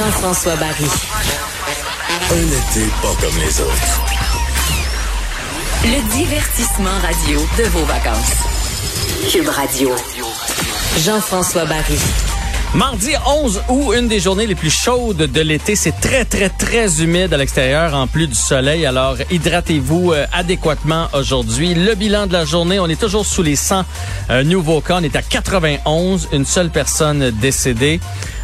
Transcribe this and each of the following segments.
Jean-François Barry. Un été pas comme les autres. Le divertissement radio de vos vacances. Cube Radio. Jean-François Barry. Mardi 11 août, une des journées les plus chaudes de l'été. C'est très, très, très humide à l'extérieur en plus du soleil. Alors, hydratez-vous euh, adéquatement aujourd'hui. Le bilan de la journée, on est toujours sous les 100 euh, nouveaux cas. On est à 91, une seule personne décédée.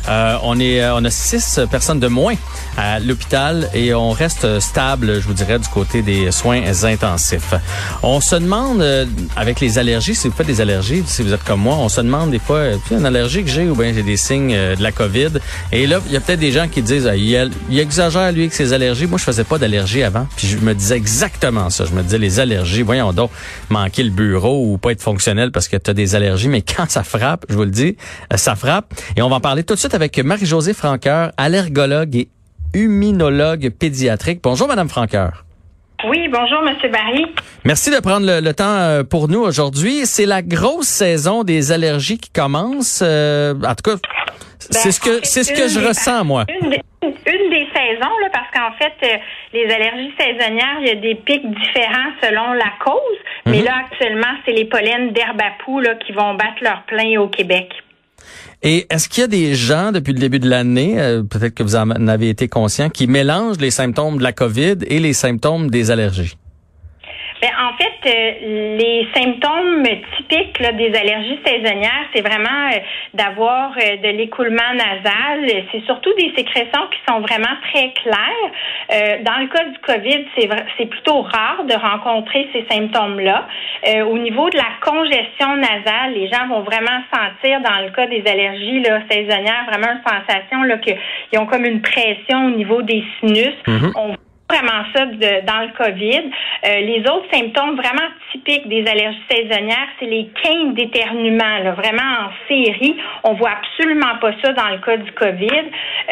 Euh, on est, euh, on a six personnes de moins à l'hôpital et on reste stable, je vous dirais, du côté des soins intensifs. On se demande, euh, avec les allergies, si vous faites des allergies, si vous êtes comme moi, on se demande des fois, tu une allergie que j'ai ou bien j'ai des signes de la COVID. Et là, il y a peut-être des gens qui disent, ah, il, il, exagère lui avec ses allergies. Moi, je faisais pas d'allergie avant. Puis je me disais exactement ça. Je me disais, les allergies, voyons donc, manquer le bureau ou pas être fonctionnel parce que tu as des allergies. Mais quand ça frappe, je vous le dis, ça frappe. Et on va en parler tout de suite avec Marie-Josée Franqueur, allergologue et immunologue pédiatrique. Bonjour, Madame Franqueur. Oui, bonjour, Monsieur Barry. Merci de prendre le, temps euh, pour nous aujourd'hui. C'est la grosse saison des allergies qui commence. Euh, en tout cas, c'est ce que c'est ce que je ressens moi. Une des, une des saisons là, parce qu'en fait, euh, les allergies saisonnières, il y a des pics différents selon la cause. Mais Mhm. là, actuellement, c'est les pollens d'herbe à poux là, qui vont battre leur plein au Québec. Et est-ce qu'il y a des gens depuis le début de l'année, euh, peut-être que vous en avez été conscient, qui mélangent les symptômes de la COVID et les symptômes des allergies? Ben, en fait, euh, les symptômes typiques là, des allergies saisonnières, c'est vraiment euh, d'avoir euh, de l'écoulement nasal. C'est surtout des sécrétions qui sont vraiment très claires. Euh, dans le cas du COVID, c'est plutôt rare de rencontrer ces symptômes-là. Euh, au niveau de la congestion nasale, les gens vont vraiment sentir, dans le cas des allergies là, saisonnières, vraiment une sensation qu'ils ont comme une pression au niveau des sinus. Mhm. On voit vraiment ça de- dans le COVID. Euh, les autres symptômes vraiment typiques des allergies saisonnières, c'est les quintes d'éternuement, là, vraiment en série. On voit absolument pas ça dans le cas du COVID.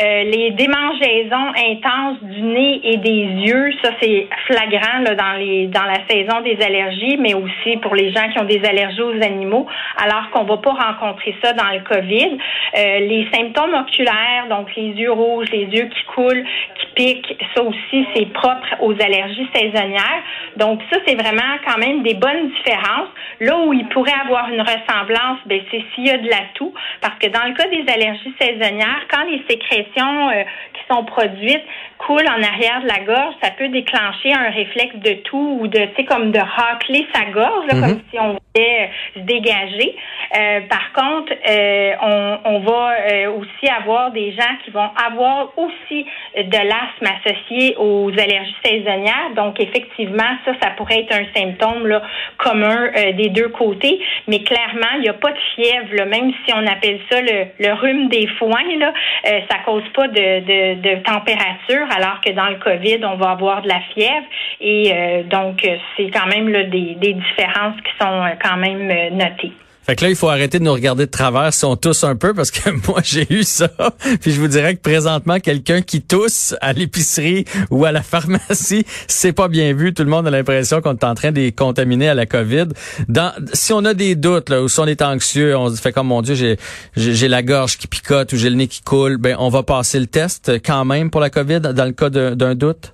Euh, les démangeaisons intenses du nez et des yeux, ça c'est flagrant là, dans les dans la saison des allergies, mais aussi pour les gens qui ont des allergies aux animaux, alors qu'on va pas rencontrer ça dans le COVID. Euh, les symptômes oculaires, donc les yeux rouges, les yeux qui coulent, ça aussi c'est propre aux allergies saisonnières. Donc ça c'est vraiment quand même des bonnes différences. Là où il pourrait avoir une ressemblance, ben c'est s'il y a de l'atout, parce que dans le cas des allergies saisonnières, quand les sécrétions euh, qui sont produites coulent en arrière de la gorge, ça peut déclencher un réflexe de tout ou de, tu sais, comme de racler sa gorge, là, comme si on voulait euh, se dégager. Euh, par contre, euh, on, on va aussi avoir des gens qui vont avoir aussi de associé aux allergies saisonnières. Donc, effectivement, ça, ça pourrait être un symptôme commun euh, des deux côtés. Mais clairement, il n'y a pas de fièvre, même si on appelle ça le, rhume des foins. Là, euh, ça cause pas de, température, alors que dans le COVID, on va avoir de la fièvre. Et euh, donc, c'est quand même des, différences qui sont euh, quand même notées. Fait que là, il faut arrêter de nous regarder de travers si on tousse un peu parce que moi, j'ai eu ça. Puis je vous dirais que présentement, quelqu'un qui tousse à l'épicerie ou à la pharmacie, c'est pas bien vu. Tout le monde a l'impression qu'on est en train de les contaminer à la COVID. Dans, si on a des doutes, là, ou si on est anxieux, on se fait comme, mon Dieu, j'ai, j'ai, la gorge qui picote ou j'ai le nez qui coule, ben, on va passer le test quand même pour la COVID dans le cas d'un doute?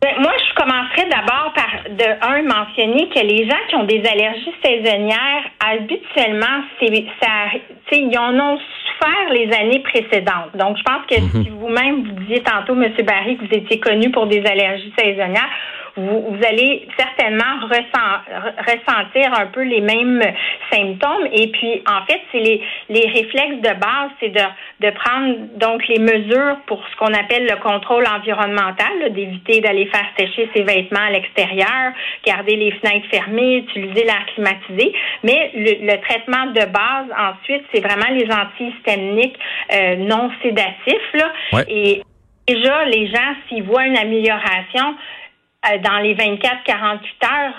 Ben, moi, je commencerai d'abord par, de un, mentionner que les gens qui ont des allergies saisonnières, habituellement, c'est, ça, ils en ont souffert les années précédentes. Donc, je pense que si vous-même, vous disiez tantôt, M. Barry, que vous étiez connu pour des allergies saisonnières, vous, vous allez certainement ressent- re- ressentir un peu les mêmes symptômes. Et puis, en fait, c'est les, les réflexes de base, c'est de, de prendre donc les mesures pour ce qu'on appelle le contrôle environnemental, d'éviter d'aller faire sécher ses vêtements à l'extérieur, garder les fenêtres fermées, utiliser l'air climatisé. Mais le, le traitement de base, ensuite, c'est vraiment les antihistaminiques euh, non sédatifs. Là. Ouais. Et déjà, les gens, s'ils voient une amélioration, dans les 24-48 heures,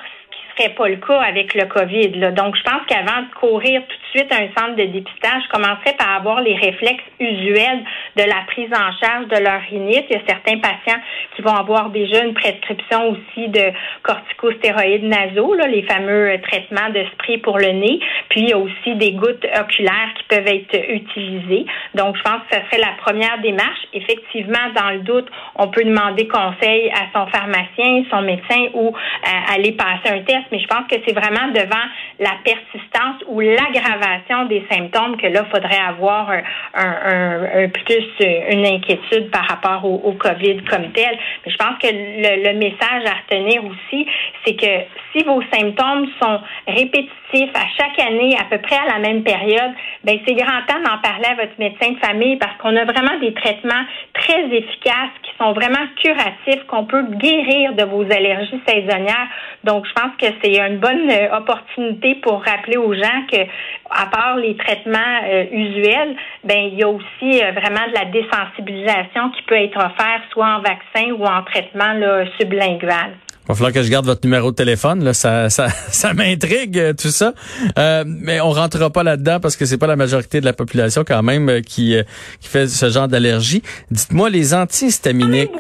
serait pas le cas avec le COVID. Là. Donc, je pense qu'avant de courir tout de suite à un centre de dépistage, je commencerais par avoir les réflexes usuels de la prise en charge de leur rhinite. Il y a certains patients qui vont avoir déjà une prescription aussi de corticostéroïdes nasaux, là, les fameux traitements de spray pour le nez. Puis, il y a aussi des gouttes oculaires qui peuvent être utilisées. Donc, je pense que ce serait la première démarche. Effectivement, dans le doute, on peut demander conseil à son pharmacien, son médecin ou euh, aller passer un test. Mais je pense que c'est vraiment devant la persistance ou l'aggravation des symptômes que là, faudrait avoir un, plus une inquiétude par rapport au, au, COVID comme tel. Mais je pense que le, le message à retenir aussi, c'est que si vos symptômes sont répétitifs à chaque année, à peu près à la même période, ben c'est grand temps d'en parler à votre médecin de famille parce qu'on a vraiment des traitements très efficaces sont vraiment curatifs, qu'on peut guérir de vos allergies saisonnières. Donc, je pense que c'est une bonne euh, opportunité pour rappeler aux gens que, à part les traitements euh, usuels, ben il y a aussi euh, vraiment de la désensibilisation qui peut être offerte soit en vaccin ou en traitement sublingual. Va falloir que je garde votre numéro de téléphone. Là. Ça, ça, ça m'intrigue, euh, tout ça. Euh, mais on rentrera pas là-dedans parce que c'est pas la majorité de la population quand même euh, qui, qui fait ce genre d'allergie. Dites-moi, les antihistaminiques...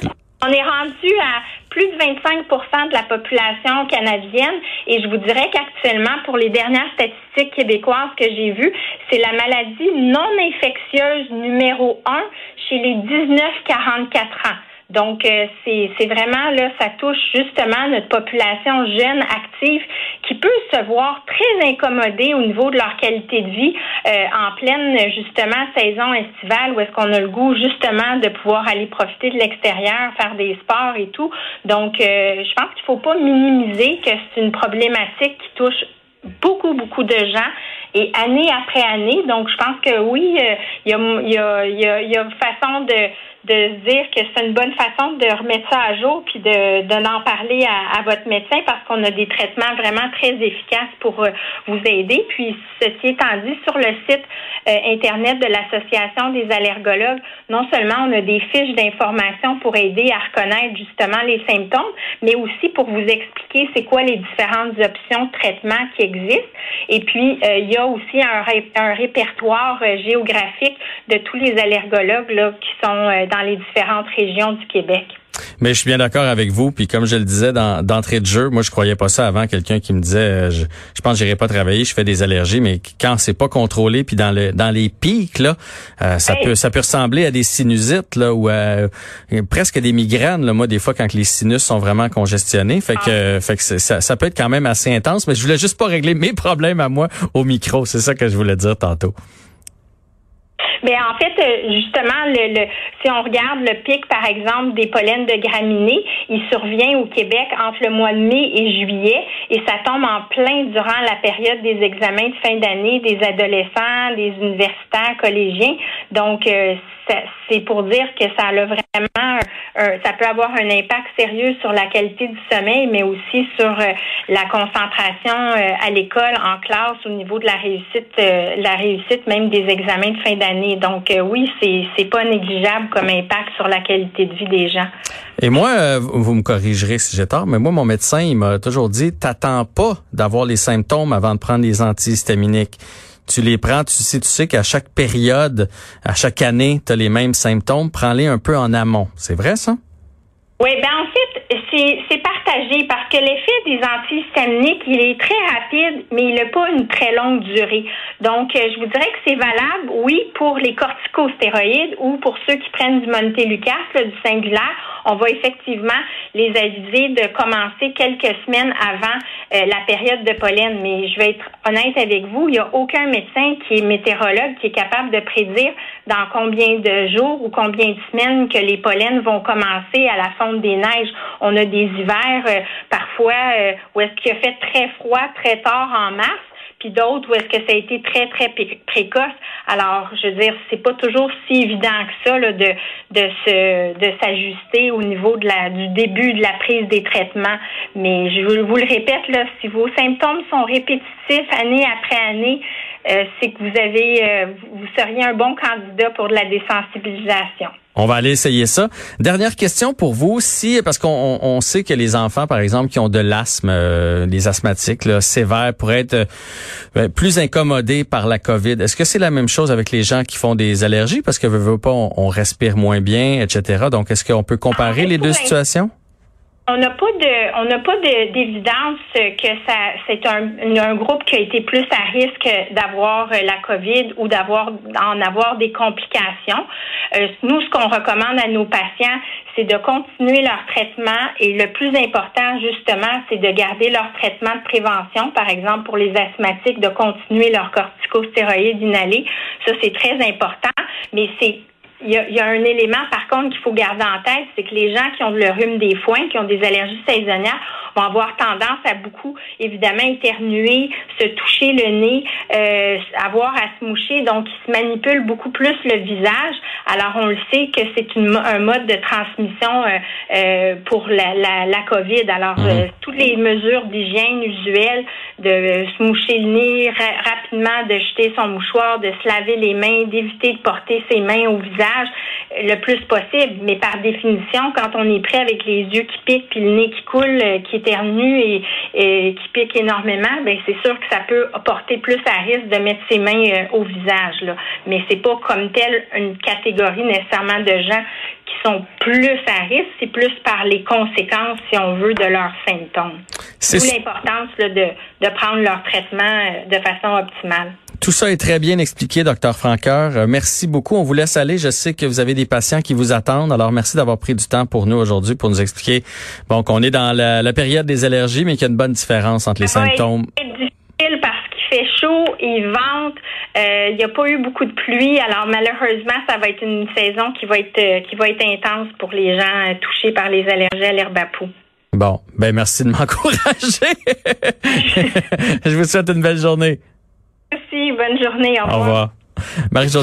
On est rendu à plus de 25% de la population canadienne et je vous dirais qu'actuellement, pour les dernières statistiques québécoises que j'ai vues, c'est la maladie non infectieuse numéro un chez les 19-44 ans. Donc, euh, c'est vraiment là, ça touche justement notre population jeune, active, qui peut se voir très incommodée au niveau de leur qualité de vie euh, en pleine justement saison estivale où est-ce qu'on a le goût justement de pouvoir aller profiter de l'extérieur, faire des sports et tout. Donc, euh, je pense qu'il faut pas minimiser que c'est une problématique qui touche beaucoup, beaucoup de gens et année après année. Donc, je pense que oui, il y, a, y, y, a, y a façon de de se dire que c'est une bonne façon de remettre ça à jour puis de d'en parler à, votre médecin parce qu'on a des traitements vraiment très efficaces pour euh, vous aider. Puis ceci étant dit, sur le site internet de l'association des allergologues, non seulement on a des fiches d'information pour aider à reconnaître justement les symptômes, mais aussi pour vous expliquer c'est quoi les différentes options de traitement qui existent. Et puis euh, il y a aussi un, un répertoire géographique de tous les allergologues là qui sont dans les différentes régions du Québec. Mais je suis bien d'accord avec vous. Puis comme je le disais d'entrée de jeu, moi je croyais pas ça avant. Quelqu'un qui me disait, euh, je, je pense que j'irai pas travailler, je fais des allergies, mais quand c'est pas contrôlé, puis dans le dans les pics là, euh, ça peut ça peut ressembler à des sinusites là ou à, presque des migraines. Là, moi des fois quand les sinus sont vraiment congestionnés, fait que ah. fait que ça, ça peut être quand même assez intense. Mais je voulais juste pas régler mes problèmes à moi au micro. C'est ça que je voulais dire tantôt. Mais en fait, euh, justement, le, le, si on regarde le pic, par exemple, des pollens de graminées, il survient au Québec entre le mois de mai et juillet et ça tombe en plein durant la période des examens de fin d'année des adolescents, des universitaires, collégiens. Donc, euh, c'est pour dire que ça a vraiment, ça peut avoir un impact sérieux sur la qualité du sommeil, mais aussi sur euh, la concentration à l'école, en classe, au niveau de la réussite, la réussite même des examens de fin d'année. Donc euh, oui, c'est c'est pas négligeable comme impact sur la qualité de vie des gens. Et moi, euh, vous me corrigerez si j'ai tort, mais moi mon médecin il m'a toujours dit t'attends pas d'avoir les symptômes avant de prendre les antihistaminiques. Tu les prends, tu sais, tu sais qu'à chaque période, à chaque année, tu as les mêmes symptômes, prends-les un peu en amont. C'est vrai ça? Oui, ben en c'est partagé parce que l'effet des antihistaminiques, il est très rapide, mais il n'a pas une très longue durée. Donc, euh, je vous dirais que c'est valable, oui, pour les corticostéroïdes ou pour ceux qui prennent du montelukast, du singulaire. On va effectivement les aviser de commencer quelques semaines avant euh, la période de pollen. Mais je vais être honnête avec vous, il n'y a aucun médecin qui est météorologue qui est capable de prédire dans combien de jours ou combien de semaines que les pollens vont commencer à la fonte des neiges. On a des hivers euh, parfois où est-ce qu'il a fait très froid très tard en mars puis d'autres où est-ce que ça a été très, très précoce. Alors, je veux dire, c'est pas toujours si évident que ça de, de se de s'ajuster au niveau de la du début de la prise des traitements. Mais je vous le répète, là, si vos symptômes sont répétitifs année après année, euh, c'est que vous avez euh, vous seriez un bon candidat pour de la désensibilisation. On va aller essayer ça. Dernière question pour vous, si parce qu'on on sait que les enfants, par exemple, qui ont de l'asthme, euh, les asthmatiques là, sévères, pourraient être euh, ben, plus incommodés par la COVID. Est-ce que c'est la même chose avec les gens qui font des allergies? Parce que veut, pas, on, respire moins bien, etc. Donc, est-ce qu'on peut comparer les deux situations? On n'a pas de, on n'a pas d'évidence que ça, c'est un, un groupe qui a été plus à risque d'avoir la COVID ou d'avoir, en avoir des complications. Euh, nous, ce qu'on recommande à nos patients, c'est de continuer leur traitement et le plus important, justement, c'est de garder leur traitement de prévention. Par exemple, pour les asthmatiques, de continuer leur corticostéroïde inhalé. Ça, c'est très important, mais c'est il y, a, un élément, par contre, qu'il faut garder en tête, c'est que les gens qui ont le rhume des foins, qui ont des allergies saisonnières, vont avoir tendance à beaucoup, évidemment, éternuer, se toucher le nez, euh, avoir à se moucher. Donc, ils se manipulent beaucoup plus le visage. Alors, on le sait que c'est un mode de transmission euh, euh, pour la, la, la, COVID. Alors, mhm. toutes les mesures d'hygiène usuelles, de se moucher le nez rapidement, de jeter son mouchoir, de se laver les mains, d'éviter de porter ses mains au visage, le plus possible. Mais par définition, quand on est prêt avec les yeux qui piquent puis le nez qui coule, euh, qui éternue et, et qui pique énormément, ben c'est sûr que ça peut porter plus à risque de mettre ses mains euh, au visage. Là. Mais c'est pas comme telle une catégorie nécessairement de gens qui sont plus à risque, c'est plus par les conséquences, si on veut, de leurs symptômes. C'est l'importance de, de prendre leur traitement euh, de façon optimale. Tout ça est très bien expliqué, docteur Franqueur. Euh, merci beaucoup. On vous laisse aller. Je sais que vous avez des patients qui vous attendent. Alors, merci d'avoir pris du temps pour nous aujourd'hui pour nous expliquer bon qu'on est dans la, période des allergies, mais qu'il y a une bonne différence entre les symptômes. C'est difficile parce qu'il fait chaud, il vente, il n'y a pas eu beaucoup de pluie. Alors, malheureusement, ça va être une saison qui va être euh, qui va être intense pour les gens touchés par les allergies à l'herbe à poux. Bon, ben merci de m'encourager. Je vous souhaite une belle journée. Merci, bonne journée. Au revoir. Au revoir. Marie-Josée